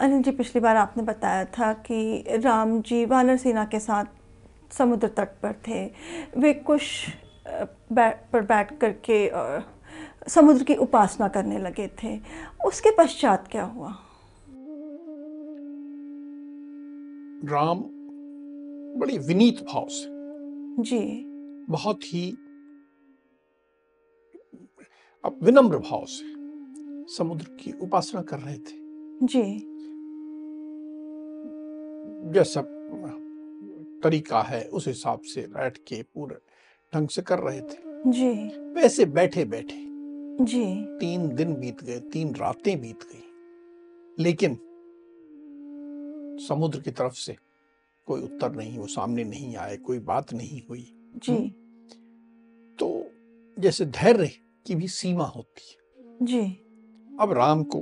अनिल जी पिछली बार आपने बताया था कि राम जी वानर सेना के साथ समुद्र तट पर थे। वे कुछ बैठ पर बैठ करके समुद्र की उपासना करने लगे थे। उसके पश्चात क्या हुआ? राम बड़ी विनीत भाव से जी। बहुत ही अब विनम्र भाव से समुद्र की उपासना कर रहे थे। जी। जैसा तरीका है उस हिसाब से बैठ के पूरे ढंग से कर रहे थे। जी। वैसे बैठे बैठे जी। तीन दिन बीत गए तीन रातें बीत गई। लेकिन समुद्र की तरफ़ से कोई उत्तर नहीं वो सामने नहीं आए कोई बात नहीं हुई। जी। तो जैसे धैर्य की भी सीमा होती है। जी। अब राम को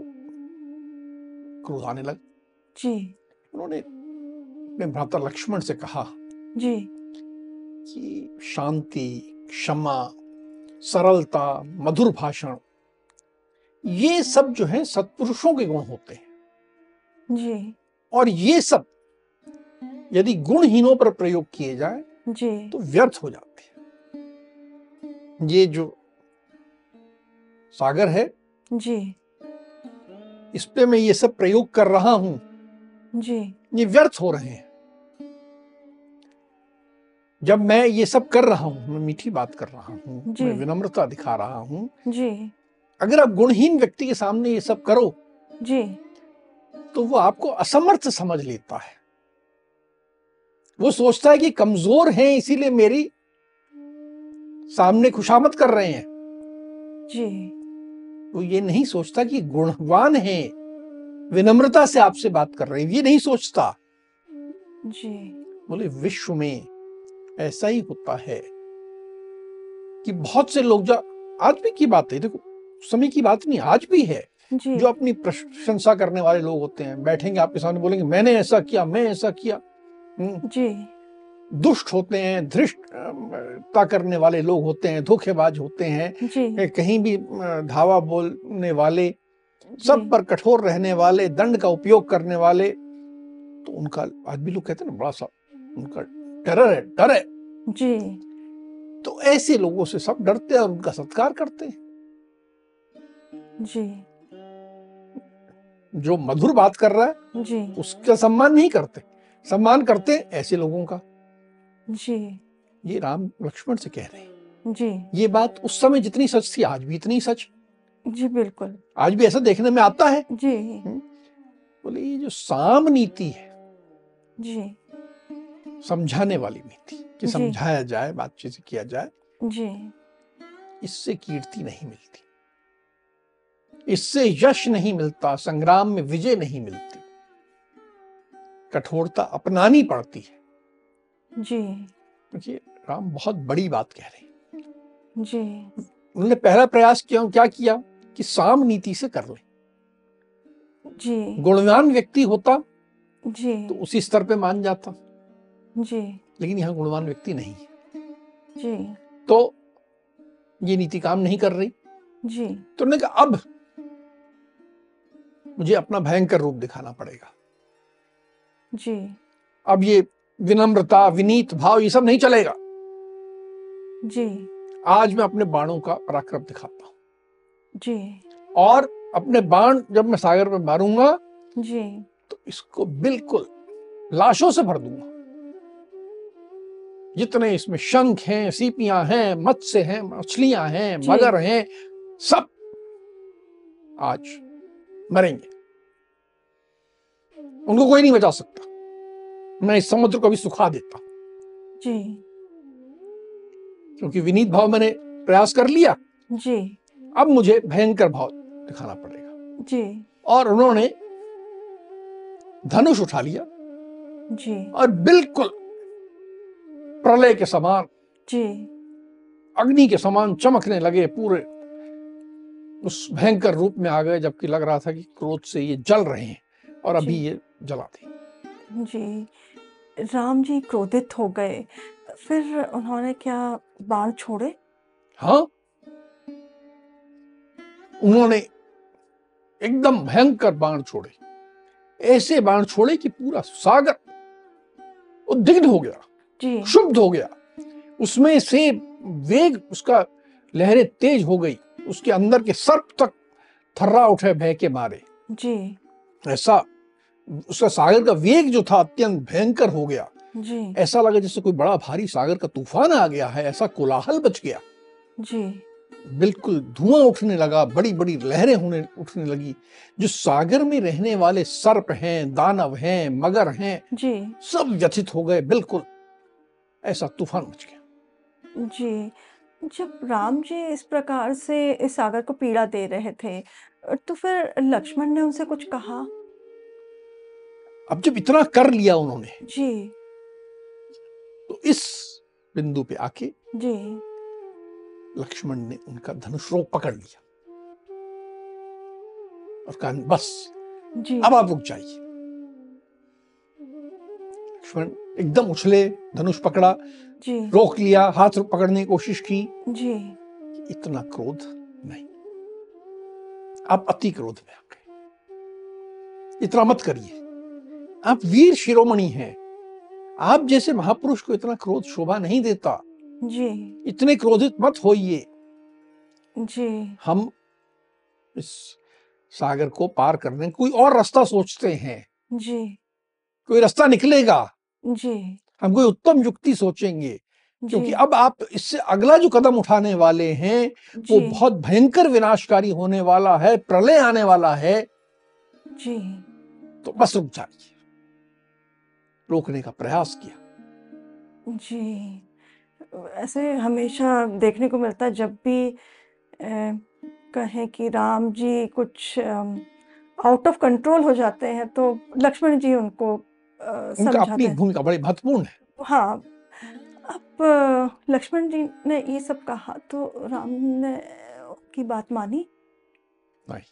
क्रोध आने लगा। जी। उन्होंने अपने भ्राता लक्ष्मण से कहा जी। कि शांति क्षमा सरलता मधुर भाषण ये सब जो है सत्पुरुषों के गुण होते हैं। जी। और ये सब यदि गुणहीनों पर प्रयोग किए जाए जी। तो व्यर्थ हो जाते हैं। ये जो सागर है जी। इस पे मैं ये सब प्रयोग कर रहा हूँ। जी। ये व्यर्थ हो रहे हैं। जब मैं ये सब कर रहा हूँ मैं मीठी बात कर रहा हूँ मैं विनम्रता दिखा रहा हूँ। जी। अगर आप गुणहीन व्यक्ति के सामने ये सब करो जी। तो वो आपको असमर्थ समझ लेता है। वो सोचता है कि कमज़ोर हैं इसीलिए मेरी सामने खुशामद कर रहे हैं। जी। वो ये नहीं सोचता कि गुणवान है। विनम्रता से आपसे बात कर रहे हैं। ये नहीं सोचता। जी। बोले विश्व में ऐसा ही होता है कि बहुत से लोग जो आज भी की बात है देखो समय की बात नहीं आज भी है। जी। जो अपनी प्रशंसा करने वाले लोग होते हैं बैठेंगे आपके सामने बोलेंगे मैंने ऐसा किया मैं ऐसा किया। हम्म, जी। दुष्ट होते हैं धृष्टता करने वाले लोग होते हैं धोखेबाज होते हैं। कहीं भी धावा बोलने वाले सब पर कठोर रहने वाले दंड का उपयोग करने वाले तो उनका आज भी लोग कहते हैं ना बड़ा सा उनका डर है डर है। जी। तो ऐसे लोगों से सब डरते हैं और उनका सत्कार करते हैं। जी। जो मधुर बात कर रहा है जी। उसका सम्मान नहीं करते। सम्मान करते ऐसे लोगों का। जी। ये राम लक्ष्मण से कह रहे हैं। जी। ये बात उस समय जितनी सच थी आज भी इतनी सच। जी बिल्कुल। आज भी ऐसा देखने में आता है? जी। बोले ये जो साम नीति है जी। समझाने वाली नीति कि समझाया जाए बातचीत किया जाए जी। इससे कीर्ति नहीं मिलती। इससे यश नहीं मिलता संग्राम में विजय नहीं मिलती। कठोरता अपनानी पड़ती है। जी। क्योंकि राम बहुत बड़ी बात कह रहे हैं। जी। उन्होंने पहला प्रयास किया क्या किया? कि साम नीति से कर ले। जी। गुणवान व्यक्ति होता जी। तो उसी स्तर पे मान जाता। जी। लेकिन यहाँ गुणवान व्यक्ति नहीं है। जी। तो ये नीति काम नहीं कर रही। जी। तो उन्होंने कहा अब मुझे अपना भयंकर रूप दिखाना पड़ेगा। जी। अब ये विनम्रता विनीत भाव ये सब नहीं चलेगा। जी। आज मैं अपने बाणों का पराक्रम दिखाता हूँ। जी। और अपने बाण जब मैं सागर में मारूँगा जी। तो इसको बिल्कुल लाशों से भर दूँगा। जितने इसमें शंख हैं सीपियाँ हैं मत्स्य हैं मछलियाँ हैं मगर हैं सब आज मरेंगे। उनको कोई नहीं बचा सकता। मैं इस समुद्र को भी सुखा देता जी। क्योंकि विनीत भाव मैंने प्रयास कर लिया। जी। अब मुझे भयंकर भाव दिखाना पड़ेगा। जी। और उन्होंने धनुष उठा लिया। जी। और बिल्कुल प्रलय के समान जी। अग्नि के समान चमकने लगे पूरे। उस भयंकर रूप में आ गए जबकि लग रहा था कि क्रोध से ये जल रहे हैं और अभी ये जला थे। जी। राम जी क्रोधित हो गए। फिर उन्होंने क्या बाण छोड़े? हाँ। उन्होंने एकदम भयंकर बाण छोड़े। ऐसे बाण छोड़े कि पूरा सागर उद्विग्न हो गया क्षुब्ध हो गया। उसमें से वेग उसका लहरें तेज हो गई। उसके अंदर के सर्प तक थर्रा उठे भय के मारे। जी। ऐसा उसका सागर का वेग जो था अत्यंत भयंकर हो गया। जी। ऐसा लगा जैसे कोई बड़ा भारी सागर का तूफ़ान आ गया है ऐसा कोलाहल बच गया। जी। बिल्कुल धुआँ उठने लगा बड़ी बड़ी लहरें होने उठने लगी। जो सागर में रहने वाले सर्प हैं दानव हैं मगर हैं जी। सब व्यथित हो गए बिल्कुल ऐसा तूफ़ान मच गया। जी। जब राम जी इस प्रकार से इस सागर को पीड़ा दे रहे थे तो फिर लक्ष्मण ने उनसे कुछ कहा? अब जब इतना कर लिया उन्होंने जी। तो इस बिंदु पे आके जी। लक्ष्मण ने उनका धनुष रोक पकड़ लिया और कहा बस जी। अब आप रुक जाइए। लक्ष्मण एकदम उछले धनुष पकड़ा जी। रोक लिया हाथ पकड़ने की कोशिश की। जी। इतना क्रोध नहीं। आप अति क्रोध में आ गए। इतना मत करिए। आप वीर शिरोमणि हैं। आप जैसे महापुरुष को इतना क्रोध शोभा नहीं देता। जी। इतने क्रोधित मत होइए। जी। हम इस सागर को पार करने कोई और रास्ता सोचते हैं। जी। कोई रास्ता निकलेगा। जी। हम कोई उत्तम युक्ति सोचेंगे। क्योंकि अब आप इससे अगला जो कदम उठाने वाले हैं वो बहुत भयंकर विनाशकारी होने वाला है प्रलय आने वाला है। जी। तो बस रुक जाइए। रोकने का प्रयास किया। जी। ऐसे हमेशा देखने को मिलता है जब भी अ, कहें कि राम जी कुछ आउट ऑफ़ कंट्रोल हो जाते हैं तो लक्ष्मण जी उनको उनका समझाते अपनी हैं। भूमिका बड़ी महत्वपूर्ण है। हाँ अब लक्ष्मण जी ने ये सब कहा तो राम ने की बात मानी। नहीं।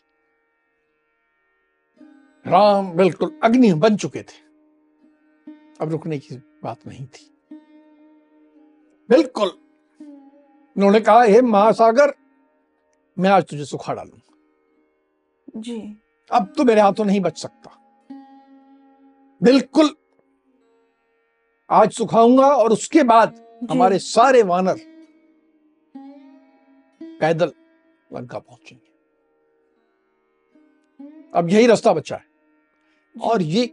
राम बिल्कुल अग्नि बन चुके थे। अब रुकने की बात नहीं थी। बिल्कुल। उन्होंने कहा हे महासागर मैं आज तुझे सुखा डालूँगा जी। अब तो मेरे हाथों नहीं बच सकता। बिल्कुल आज सुखाऊँगा और उसके बाद हमारे सारे वानर पैदल लंका पहुँचेंगे। अब यही रास्ता बचा है। और ये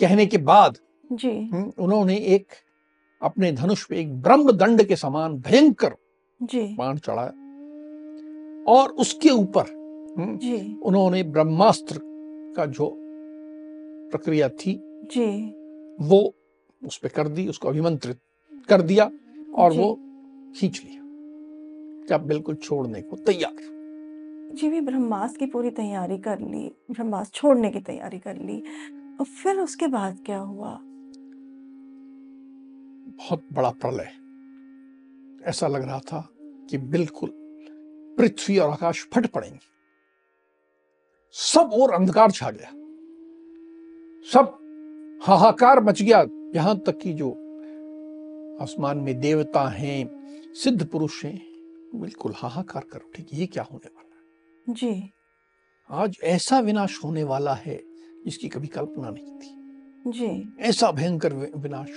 कहने के बाद जी। हम्म, उन्होंने एक अपने धनुष पे एक ब्रह्म दंड के समान भयंकर बाण चढ़ाया। और उसके ऊपर हम्म, उन्होंने ब्रह्मास्त्र का जो प्रक्रिया थी जी। वो उस पे कर दी उसको अभिमंत्रित कर दिया और वो खींच लिया। जब बिल्कुल छोड़ने को तैयार। जी भी ब्रह्मास्त्र की पूरी तैयारी कर ली ब्रह्मास्त्र छोड़ने की तैयारी कर ली। और फिर उसके बाद क्या हुआ? बहुत बड़ा प्रलय ऐसा लग रहा था कि बिल्कुल पृथ्वी और आकाश फट पड़ेंगे। सब और अंधकार छा गया। सब हाहाकार मच गया। यहाँ तक कि जो आसमान में देवता हैं सिद्ध पुरुष हैं बिल्कुल हाहाकार कर उठे ये क्या होने वाला है? जी। आज ऐसा विनाश होने वाला है जिसकी कभी कल्पना नहीं थी। जी। ऐसा भयंकर विनाश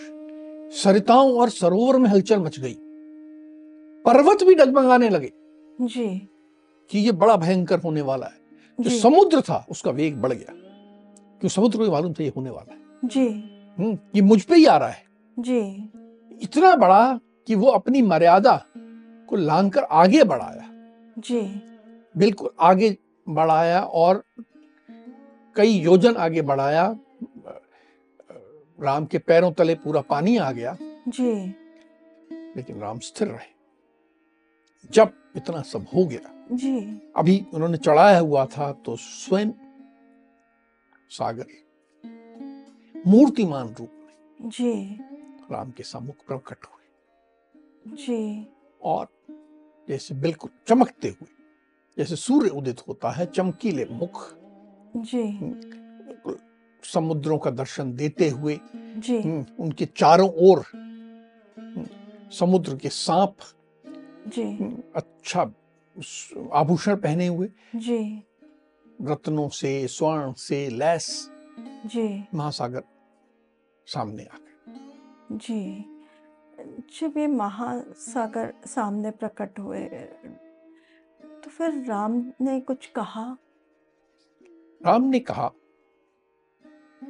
सरिताओं और सरोवर में हलचल मच गई। पर्वत भी डगमगाने लगे। जी। कि ये बड़ा भयंकर होने वाला है। जो समुद्र था उसका वेग बढ़ गया। क्यों समुद्र को मालूम था ये होने वाला है। जी। हम्म, ये मुझ पे ही आ रहा है। जी। इतना बड़ा कि वो अपनी मर्यादा को लांघकर आगे बढ़ाया। जी। बिल्कुल आगे बढ़ाया और कई योजन आगे बढ़ाया। राम के पैरों तले पूरा पानी आ गया। जी। लेकिन राम स्थिर रहे। जब इतना सब हो गया। जी। अभी उन्होंने चढ़ाया हुआ था तो स्वयं सागर मूर्तिमान रूप में जी। राम के सम्मुख प्रकट हुए। जी। और जैसे बिल्कुल चमकते हुए जैसे सूर्य उदित होता है चमकीले मुख। जी। बिल्कुल समुद्रों का दर्शन देते हुए जी। हम्म, उनके चारों ओर हम्म, समुद्र के सांप जी। हम्म, अच्छा आभूषण पहने हुए जी। रत्नों से स्वर्ण से लैस जी। महासागर सामने आ गए। जी। जब ये महासागर सामने प्रकट हुए तो फिर राम ने कुछ कहा? राम ने कहा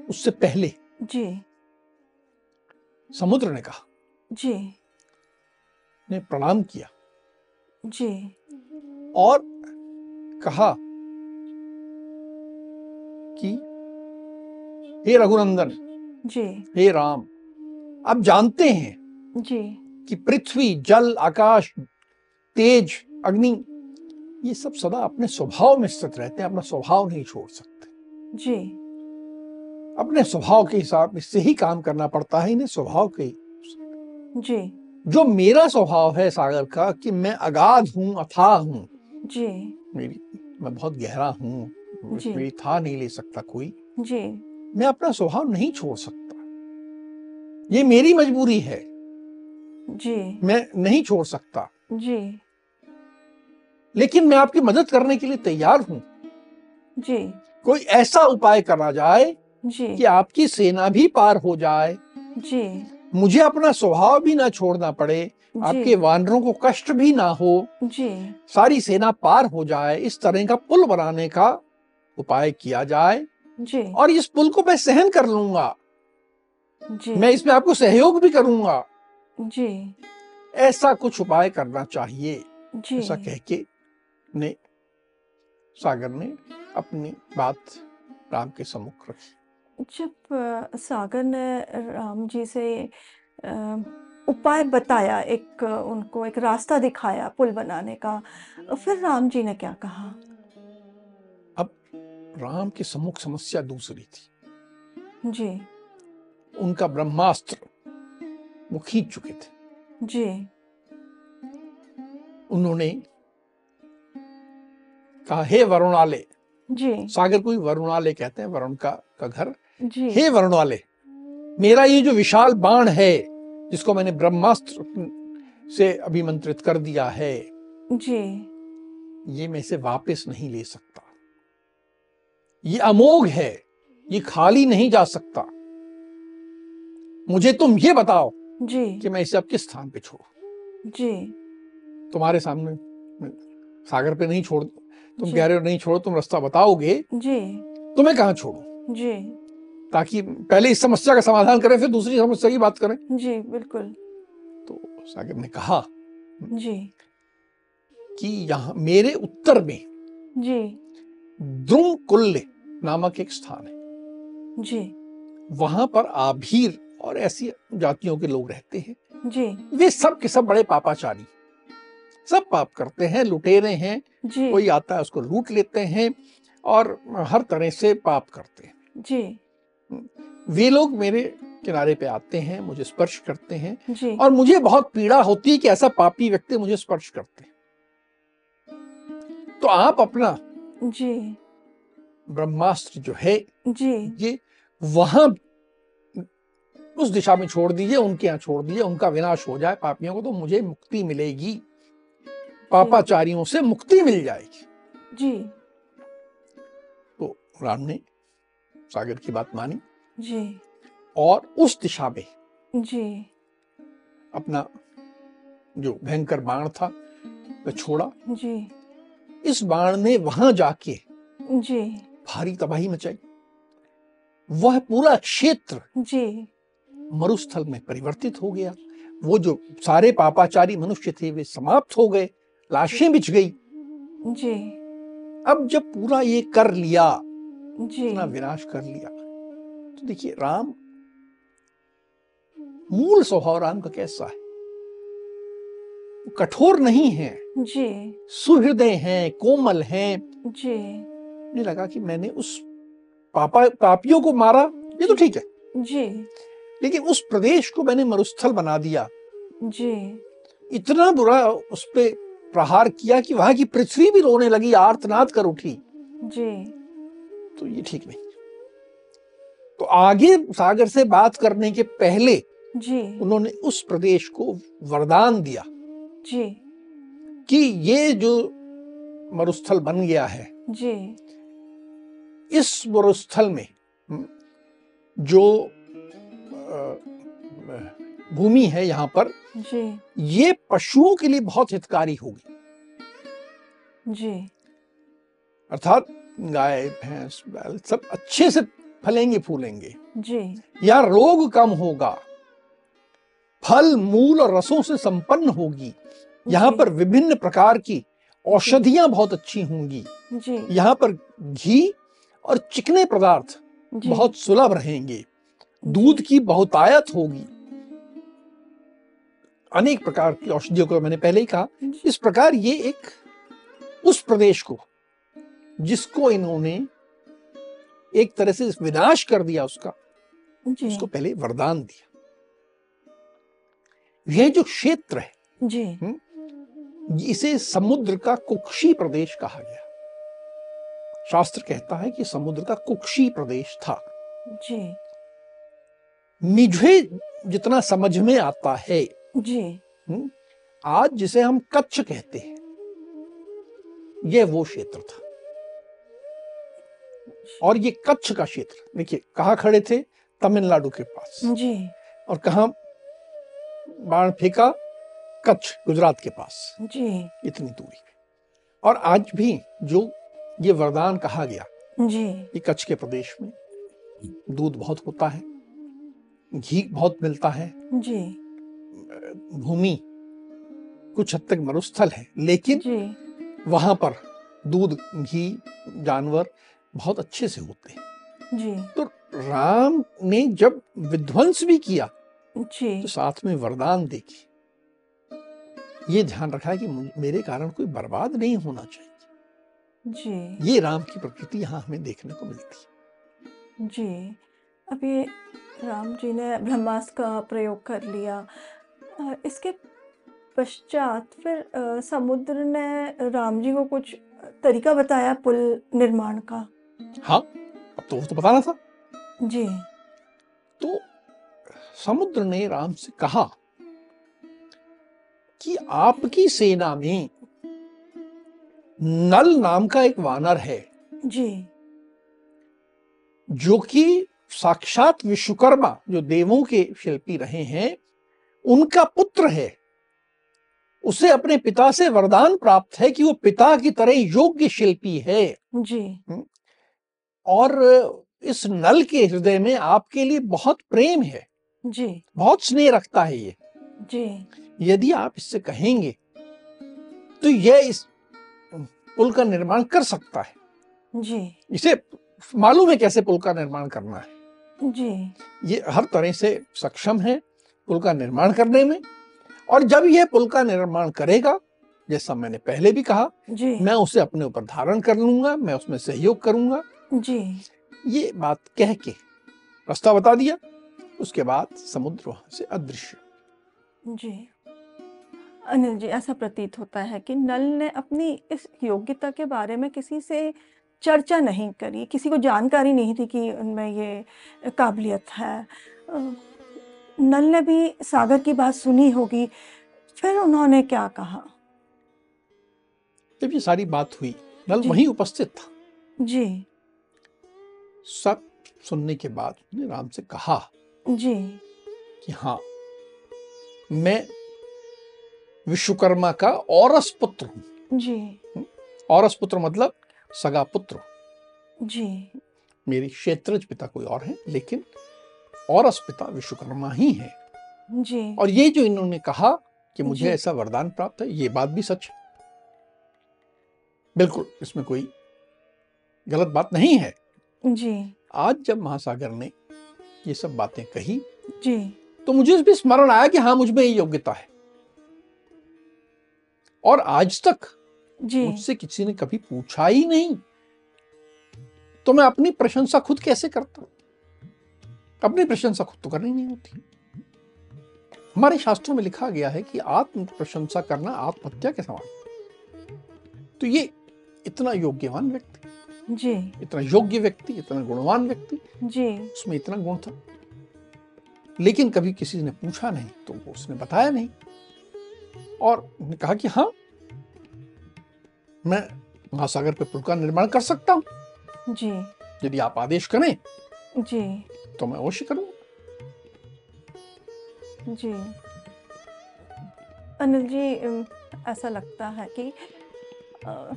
उससे पहले जी। समुद्र ने कहा। जी। ने प्रणाम किया। जी। और कहा कि हे रघुनंदन जी। हे राम आप जानते हैं जी। कि पृथ्वी जल आकाश तेज अग्नि ये सब सदा अपने स्वभाव में स्थित रहते हैं अपना स्वभाव नहीं छोड़ सकते। जी। अपने स्वभाव के हिसाब से ही काम करना पड़ता है इन्हें स्वभाव के जी। जो मेरा स्वभाव है सागर का कि मैं अगाध हूँ अथाह हूँ। जी। मेरी मैं बहुत गहरा हूँ। मेरी था नहीं ले सकता कोई। जी। मैं अपना स्वभाव नहीं छोड़ सकता। ये मेरी मजबूरी है। जी। मैं नहीं छोड़ सकता। जी। लेकिन मैं आपकी मदद करने के लिए तैयार हूँ। जी। कोई ऐसा उपाय करा जाए जी। कि आपकी सेना भी पार हो जाए। जी। मुझे अपना स्वभाव भी ना छोड़ना पड़े। आपके वानरों को कष्ट भी ना हो। जी। सारी सेना पार हो जाए इस तरह का पुल बनाने का उपाय किया जाए। जी। और इस पुल को मैं सहन कर लूँगा। जी। मैं इसमें आपको सहयोग भी करूँगा। जी। ऐसा कुछ उपाय करना चाहिए। जी। ऐसा कह के ने सागर ने अपनी बात राम के सम्मुख रखी। जब सागर ने राम जी से उपाय बताया एक उनको एक रास्ता दिखाया पुल बनाने का फिर राम जी ने क्या कहा? अब राम के सम्मुख समस्या दूसरी थी। जी। उनका ब्रह्मास्त्र वो खींच चुके थे। जी। उन्होंने कहा हे वरुणालय। जी। सागर को ही वरुणाले कहते हैं वरुण का का घर। जी। हे वरुणाले मेरा ये जो विशाल बाण है जिसको मैंने ब्रह्मास्त्र से अभिमंत्रित कर दिया है जी। ये मैं इसे वापस नहीं ले सकता। ये अमोघ है ये खाली नहीं जा सकता। मुझे तुम ये बताओ जी। कि मैं इसे अब किस स्थान पे छोड़ू? जी। तुम्हारे सामने सागर पे नहीं छोड़ तुम। कह रहे हो नहीं छोड़ो तुम रास्ता बताओगे जी। तो मैं कहाँ छोड़ू? जी। ताकि पहले इस समस्या का समाधान करें फिर दूसरी समस्या की बात करें। जी बिल्कुल। तो सागर ने कहा जी। कि यहाँ मेरे उत्तर में जी। कुल्य नामक एक स्थान है। जी। वहाँ पर आभीर और ऐसी जातियों के लोग रहते हैं। जी। वे सब के सब बड़े पापाचारी। सब पाप करते हैं लुटेरे हैं जी। कोई आता है उसको लूट लेते हैं और हर तरह से पाप करते हैं। जी। वे लोग मेरे किनारे पे आते हैं मुझे स्पर्श करते हैं और मुझे बहुत पीड़ा होती है कि ऐसा पापी व्यक्ति मुझे स्पर्श करते हैं। तो आप अपना जी। ब्रह्मास्त्र जो है जी। ये वहाँ उस दिशा में छोड़ दीजिए उनके यहाँ छोड़ दीजिए उनका विनाश हो जाए पापियों को तो मुझे मुक्ति मिलेगी। पापाचारियों से मुक्ति मिल जाएगी। जी। तो राम ने सागर की बात मानी। जी। और उस दिशा में जी। अपना जो भयंकर बाण था वह छोड़ा। जी। इस बाण ने वहाँ जाके जी। भारी तबाही मचाई। वह पूरा क्षेत्र जी। मरुस्थल में परिवर्तित हो गया। वो जो सारे पापाचारी मनुष्य थे वे समाप्त हो गए लाशें बिछ गई। जी। अब जब पूरा ये कर लिया इतना विनाश कर लिया। तो देखिए राम मूल स्वभाव राम का कैसा है? वो कठोर नहीं है। जी। सुहृदय हैं कोमल हैं। जी। मुझे लगा कि मैंने उस पापा पापियों को मारा। ये तो ठीक है। जी। लेकिन उस प्रदेश को मैंने मरुस्थल बना दिया। जी। इतना बुरा उस पे प्रहार किया कि वहाँ की पृथ्वी भी रोने लगी आर्तनाद कर उठी। जी। तो ये ठीक नहीं। तो आगे सागर से बात करने के पहले जी। उन्होंने उस प्रदेश को वरदान दिया। जी। कि ये जो मरुस्थल बन गया है जी। इस मरुस्थल में जो भूमि है यहाँ पर जी। ये पशुओं के लिए बहुत हितकारी होगी। जी। अर्थात गाय भैंस बैल सब अच्छे से फलेंगे फूलेंगे। जी। यहाँ रोग कम होगा फल मूल और रसों से संपन्न होगी यहाँ पर विभिन्न प्रकार की औषधियाँ बहुत अच्छी होंगी। जी। यहाँ पर घी और चिकने पदार्थ बहुत सुलभ रहेंगे। दूध की बहुतायत होगी। अनेक प्रकार की औषधियों को मैंने पहले ही कहा। इस प्रकार ये एक उस प्रदेश को जिसको इन्होंने एक तरह से विनाश कर दिया उसका उसको पहले वरदान दिया। यह जो क्षेत्र है जी। इसे समुद्र का कुक्षी प्रदेश कहा गया। शास्त्र कहता है कि समुद्र का कुक्षी प्रदेश था। जी। मुझे जितना समझ में आता है जी। आज जिसे हम कच्छ कहते हैं यह वो क्षेत्र था। और ये कच्छ का क्षेत्र देखिए कहा खड़े थे? तमिलनाडु के पास। जी। और कहा? बाण फेंका कच्छ गुजरात के पास। जी। इतनी दूरी। और आज भी जो ये वरदान कहा गया जी। कि कच्छ के प्रदेश में दूध बहुत होता है घी बहुत मिलता है जी। भूमि कुछ हद तक मरुस्थल है लेकिन जी। वहाँ पर दूध घी जानवर बहुत अच्छे से होते हैं। जी। तो राम ने जब विध्वंस भी किया जी। तो साथ में वरदान देखी। ये ध्यान रखा है कि मेरे कारण कोई बर्बाद नहीं होना चाहिए। जी। ये राम की प्रकृति यहाँ हमें देखने को मिलती है। जी। अब ये राम जी ने ब्रह्मास्त्र का प्रयोग कर लिया। इसके पश्चात फिर समुद्र ने राम जी को कुछ तरीका बताया पुल निर्माण का? हाँ? अब तो वो तो बताना था। जी। तो समुद्र ने राम से कहा कि आपकी सेना में नल नाम का एक वानर है। जी। जो कि साक्षात विश्वकर्मा जो देवों के शिल्पी रहे हैं उनका पुत्र है। उसे अपने पिता से वरदान प्राप्त है कि वो पिता की तरह योग्य शिल्पी है। जी। और इस नल के हृदय में आपके लिए बहुत प्रेम है। जी। बहुत स्नेह रखता है ये। जी। यदि आप इससे कहेंगे तो यह इस पुल का निर्माण कर सकता है। जी। इसे मालूम है कैसे पुल का निर्माण करना है? जी। ये हर तरह से सक्षम है पुल का निर्माण करने में। और जब यह पुल का निर्माण करेगा जैसा मैंने पहले भी कहा जी। मैं उसे अपने ऊपर धारण कर लूँगा मैं उसमें सहयोग करूँगा। जी। ये बात कह के रास्ता बता दिया उसके बाद समुद्र वहाँ से अदृश्य। जी। अनिल जी ऐसा प्रतीत होता है कि नल ने अपनी इस योग्यता के बारे में किसी से चर्चा नहीं करी किसी को जानकारी नहीं थी कि उनमें ये काबिलियत है। नल ने भी सागर की बात सुनी होगी फिर उन्होंने क्या कहा? जब ये सारी बात हुई नल। वहीं उपस्थित था। जी। सब सुनने के बाद उसने राम से कहा जी। कि हाँ मैं विश्वकर्मा का औरस पुत्र हूँ। जी। औरस पुत्र मतलब सगा पुत्र। जी। मेरी क्षेत्रज पिता कोई और है लेकिन औरस पिता विश्वकर्मा ही है। जी। और ये जो इन्होंने कहा कि मुझे ऐसा वरदान प्राप्त है ये बात भी सच है। बिल्कुल इसमें कोई गलत बात नहीं है। जी। आज जब महासागर ने ये सब बातें कही जी। तो मुझे इस भी स्मरण आया कि हाँ मुझमें ये योग्यता है। और आज तक जी। मुझसे किसी ने कभी पूछा ही नहीं। तो मैं अपनी प्रशंसा खुद कैसे करता? अपनी प्रशंसा खुद तो करनी नहीं होती। हमारे शास्त्रों में लिखा गया है कि आत्म प्रशंसा करना आत्महत्या के समान। तो ये इतना योग्यवान व्यक्ति जी। इतना योग्य व्यक्ति इतना गुणवान व्यक्ति जी। उसमें इतना गुण था। लेकिन कभी किसी ने पूछा नहीं तो वो उसने बताया नहीं। और उसने कहा कि हाँ मैं महासागर पे पुल का निर्माण कर सकता हूँ। जी। यदि आप आदेश करें जी। तो मैं अवश्य करूँगा। जी। अनिल जी ऐसा लगता है कि अ,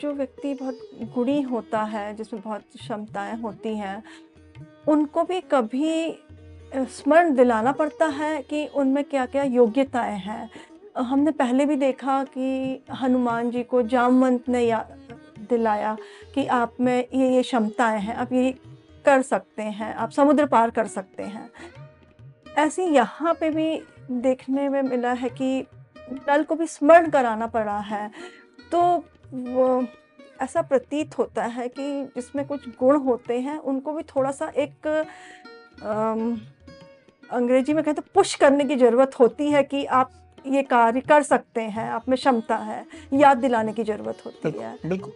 जो व्यक्ति बहुत गुणी होता है, जिसमें बहुत क्षमताएँ होती हैं, उनको भी कभी स्मरण दिलाना पड़ता है कि उनमें क्या क्या योग्यताएँ हैं। हमने पहले भी देखा कि हनुमान जी को जामवंत ने या, दिलाया कि आप में ये ये क्षमताएँ हैं, आप ये कर सकते हैं, आप समुद्र पार कर सकते हैं। ऐसे यहाँ पे भी देखने में मिला है कि नल को भी स्मरण कराना पड़ा है। तो वो ऐसा प्रतीत होता है कि जिसमें कुछ गुण होते हैं उनको भी थोड़ा सा एक अम, अंग्रेज़ी में कहते पुश करने की ज़रूरत होती है कि आप ये कार्य कर सकते हैं आप में क्षमता है याद दिलाने की ज़रूरत होती है। बिल्कुल।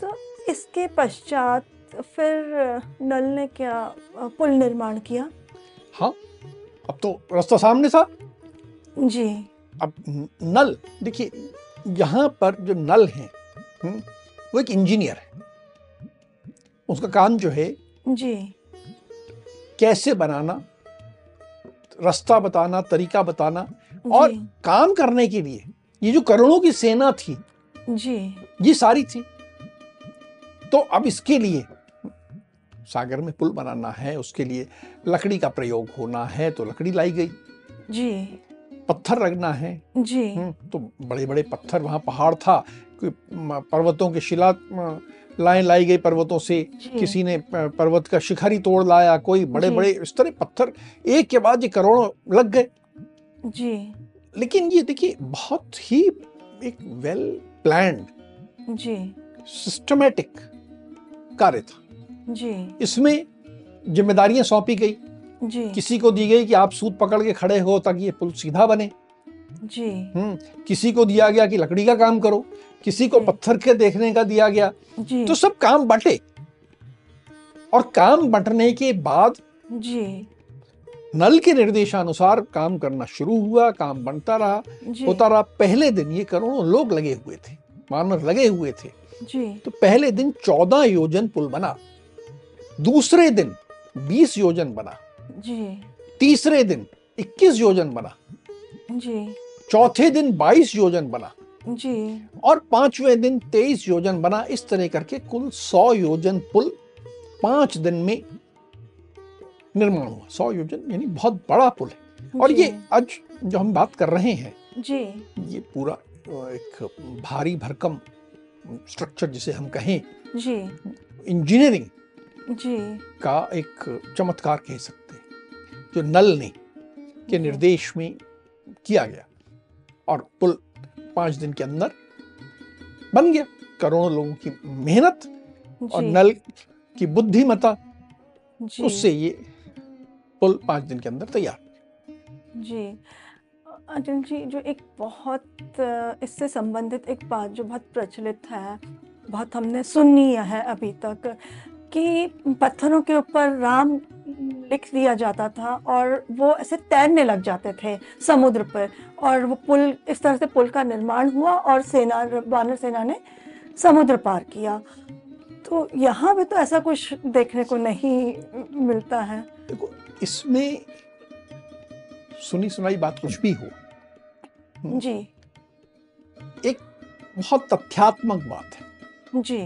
तो इसके पश्चात फिर नल ने क्या पुल निर्माण किया? हाँ अब तो रास्ता सामने था। जी। अब नल देखिए यहाँ पर जो नल है हम्म, वो एक इंजीनियर है। उसका काम जो है जी। कैसे बनाना रास्ता बताना तरीका बताना और काम करने के लिए ये जो करोड़ों की सेना थी जी। ये सारी थी। तो अब इसके लिए सागर में पुल बनाना है उसके लिए लकड़ी का प्रयोग होना है तो लकड़ी लाई गई। जी। पत्थर रखना है। जी। हम्म, तो बड़े बड़े पत्थर वहाँ पहाड़ था पर्वतों के शिला लाएँ लाई गई पर्वतों से किसी ने पर्वत का शिखर ही तोड़ लाया कोई बड़े बड़े इस तरह पत्थर एक के बाद ये करोड़ों लग गए। जी। लेकिन ये देखिए बहुत ही एक वेल प्लान्ड जी। सिस्टमेटिक कार्य था। जी। इसमें जिम्मेदारियाँ सौंपी गई। जी। किसी को दी गई कि आप सूत पकड़ के खड़े हो ताकि ये पुल सीधा बने। जी। हम्म किसी को दिया गया कि लकड़ी का काम करो। किसी को पत्थर के देखने का दिया गया। जी। तो सब काम बटे। और काम बंटने के बाद जी। नल के निर्देशानुसार काम करना शुरू हुआ काम बनता रहा। होता रहा पहले दिन ये करोड़ों लोग लगे हुए थे मानव लगे हुए थे। जी। तो पहले दिन चौदह योजन पुल बना दूसरे दिन बीस योजन बना जी। तीसरे दिन इक्कीस योजन बना जी। चौथे दिन बाईस योजन बना। जी। और पाँचवें दिन तेईस योजन बना इस तरह करके कुल सौ योजन पुल पाँच दिन में निर्माण हुआ। सौ योजन यानी बहुत बड़ा पुल है। और ये आज जो हम बात कर रहे हैं जी। ये पूरा एक भारी भरकम स्ट्रक्चर जिसे हम कहें जी। इंजीनियरिंग जी। का एक चमत्कार कह सकते हैं जो नल ने के निर्देश में किया गया। और पुल पाँच दिन के अंदर बन गया। करोड़ों लोगों की मेहनत और नल की बुद्धिमता उससे ये पुल पाँच दिन के अंदर तैयार। जी। अनिल जी जो एक बहुत इससे संबंधित एक बात जो बहुत प्रचलित है बहुत हमने सुनी है अभी तक कि पत्थरों के ऊपर राम लिख दिया जाता था और वो ऐसे तैरने लग जाते थे समुद्र पर और वो पुल इस तरह से पुल का निर्माण हुआ और सेना वानर सेना ने समुद्र पार किया। तो यहाँ पे तो ऐसा कुछ देखने को नहीं मिलता है। देखो इसमें सुनी सुनाई बात कुछ भी हो जी। एक बहुत तथ्यात्मक बात है। जी।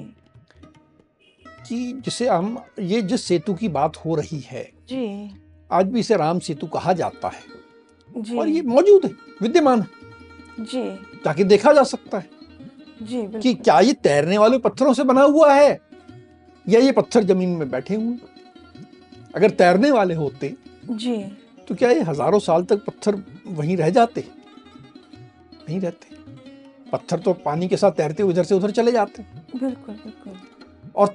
कि जिसे हम ये जिस सेतु की बात हो रही है जी। आज भी इसे राम सेतु कहा जाता है। जी। और ये मौजूद है विद्यमान है। जी। ताकि देखा जा सकता है जी कि क्या ये तैरने वाले पत्थरों से बना हुआ है या ये पत्थर ज़मीन में बैठे हुए अगर तैरने वाले होते जी। तो क्या ये हज़ारों साल तक पत्थर वहीं रह जाते? नहीं रहते। पत्थर तो पानी के साथ तैरते इधर से उधर चले जाते। बिल्कुल बिल्कुल। और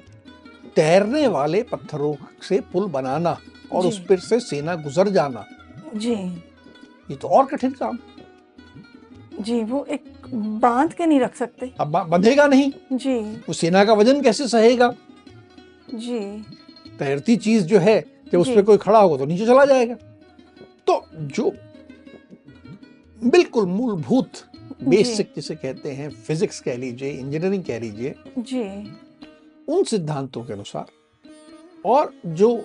तैरने वाले पत्थरों से पुल बनाना और उस पर से सेना गुजर जाना। जी। ये तो और कठिन काम। जी वो एक बाँध के नहीं रख सकते। अब बंधेगा नहीं। जी। वो सेना का वज़न कैसे सहेगा? जी। तैरती चीज़ जो है जब उस पर कोई खड़ा होगा तो नीचे चला जाएगा। तो जो बिल्कुल मूलभूत बेसिक जिसे कहते हैं फिजिक्स कह लीजिए इंजीनियरिंग कह लीजिए जी। उन सिद्धांतों के अनुसार और जो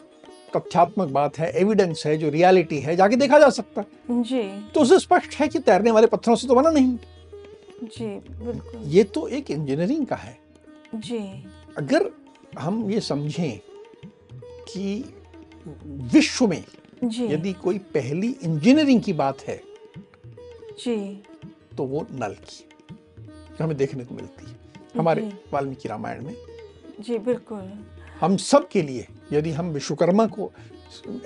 तथ्यात्मक बात है एविडेंस है जो रियलिटी है जाके देखा जा सकता है। जी। तो उसे स्पष्ट है कि तैरने वाले पत्थरों से तो बना नहीं। जी बिल्कुल। ये तो एक इंजीनियरिंग का है। जी। अगर हम ये समझें कि विश्व में जी। यदि कोई पहली इंजीनियरिंग की बात है जी। तो वो नल की जो हमें देखने को मिलती है। हमारे वाल्मीकि रामायण में जी बिल्कुल। हम सब के लिए यदि हम विश्वकर्मा को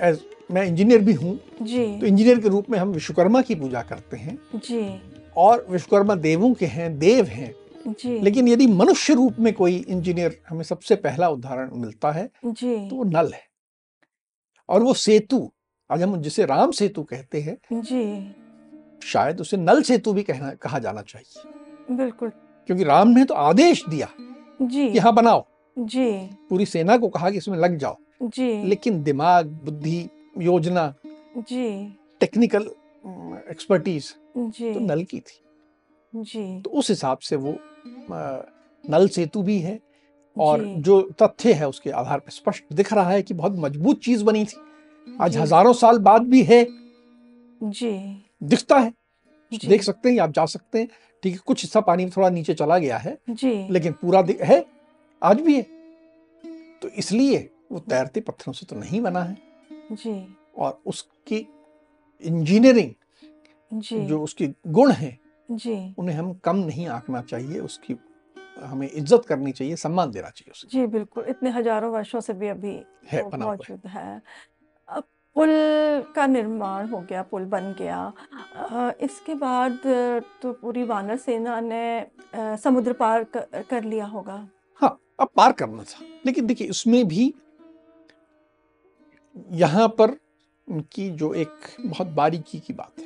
एज मैं इंजीनियर भी हूँ तो इंजीनियर के रूप में हम विश्वकर्मा की पूजा करते हैं। जी। और विश्वकर्मा देवों के हैं देव हैं। जी। लेकिन यदि मनुष्य रूप में कोई इंजीनियर हमें सबसे पहला उदाहरण मिलता है जी। तो वो नल है। और वो सेतु आज हम जिसे राम सेतु कहते हैं जी। शायद उसे नल सेतु भी कहना कहा जाना चाहिए। बिल्कुल। क्योंकि राम ने तो आदेश दिया जी। कि हाँ बनाओ। जी। पूरी सेना को कहा कि इसमें लग जाओ। जी। लेकिन दिमाग बुद्धि योजना जी। टेक्निकल एक्सपर्टीज जी। तो नल की थी। जी। तो उस हिसाब से वो नल सेतु भी है और जो। तथ्य है उसके आधार पर स्पष्ट दिख रहा है कि बहुत मज़बूत चीज़ बनी थी। आज हज़ारों साल बाद भी है। जी। दिखता है। जी। देख सकते हैं आप जा सकते हैं। ठीक है कुछ हिस्सा पानी में थोड़ा नीचे चला गया है। जी। लेकिन पूरा है। आज भी है। तो इसलिए वो तैरते पत्थरों से तो नहीं बना है। जी। और उसकी इंजीनियरिंग जी। जो उसके गुण हैं जी। उन्हें हम कम नहीं आंकना चाहिए उसकी हमें इज़्ज़त करनी चाहिए सम्मान देना चाहिए उसे। जी बिल्कुल। इतने हज़ारों वर्षों से भी अभी है वो है। मौजूद है। अब पुल का निर्माण हो गया पुल बन गया। इसके बाद तो पूरी वानर सेना ने समुद्र पार कर, लिया होगा। अब पार करना था। लेकिन देखिए इसमें भी यहाँ पर उनकी जो एक बहुत बारीकी की बात है।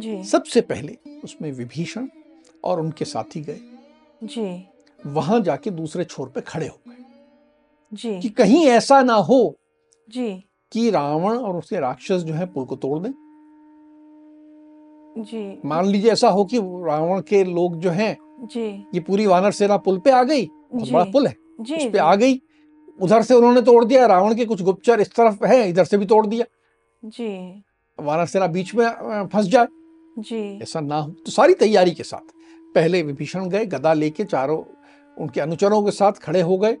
जी। सबसे पहले उसमें विभीषण और उनके साथी गए। जी। वहाँ जाके दूसरे छोर पे खड़े हो गए। जी। कि कहीं ऐसा ना हो जी। कि रावण और उसके राक्षस जो है पुल को तोड़ दें। जी। मान लीजिए ऐसा हो कि रावण के लोग जो हैं जी। ये पूरी वानर सेना पुल पे आ गई। बहुत बड़ा पुल है। जी उस पे आ गई। उधर से उन्होंने तोड़ दिया रावण के कुछ गुप्तचर इस तरफ़ है इधर से भी तोड़ दिया। जी। वानर सेना बीच में फंस जाए। जी। ऐसा ना हो। तो सारी तैयारी के साथ पहले विभीषण गए गदा लेके चारों उनके अनुचरों के साथ खड़े हो गए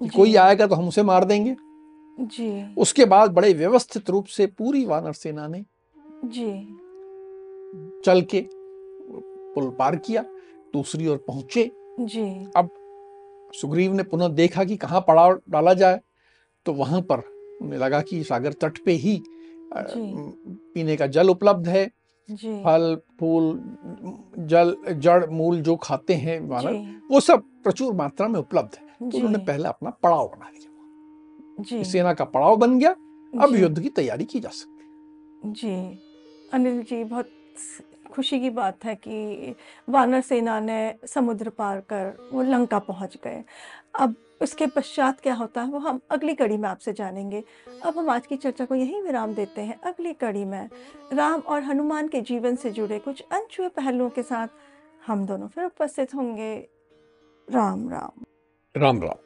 कि कोई आएगा तो हम उसे मार देंगे। जी। उसके बाद बड़े व्यवस्थित रूप से पूरी वानर सेना ने जी। चल के पुल पार किया दूसरी ओर पहुँचे। जी। सुग्रीव ने पुनः देखा कि कहाँ पड़ाव डाला जाए तो वहाँ पर उन्हें लगा कि सागर तट पे ही। पीने का जल उपलब्ध है। जी। फल फूल जल जड़ मूल जो खाते हैं मानव वो सब प्रचुर मात्रा में उपलब्ध है। तो उन्होंने पहले अपना पड़ाव बना लिया। सेना का पड़ाव बन गया। अब युद्ध की तैयारी की जा सकती जी। अनिल जी बहुत खुशी की बात है कि वानर सेना ने समुद्र पार कर वो लंका पहुँच गए। अब उसके पश्चात क्या होता है, वो हम अगली कड़ी में आपसे जानेंगे। अब हम आज की चर्चा को यहीं विराम देते हैं, अगली कड़ी में। राम और हनुमान के जीवन से जुड़े कुछ अनछुए पहलुओं के साथ हम दोनों फिर उपस्थित होंगे। राम राम। राम राम।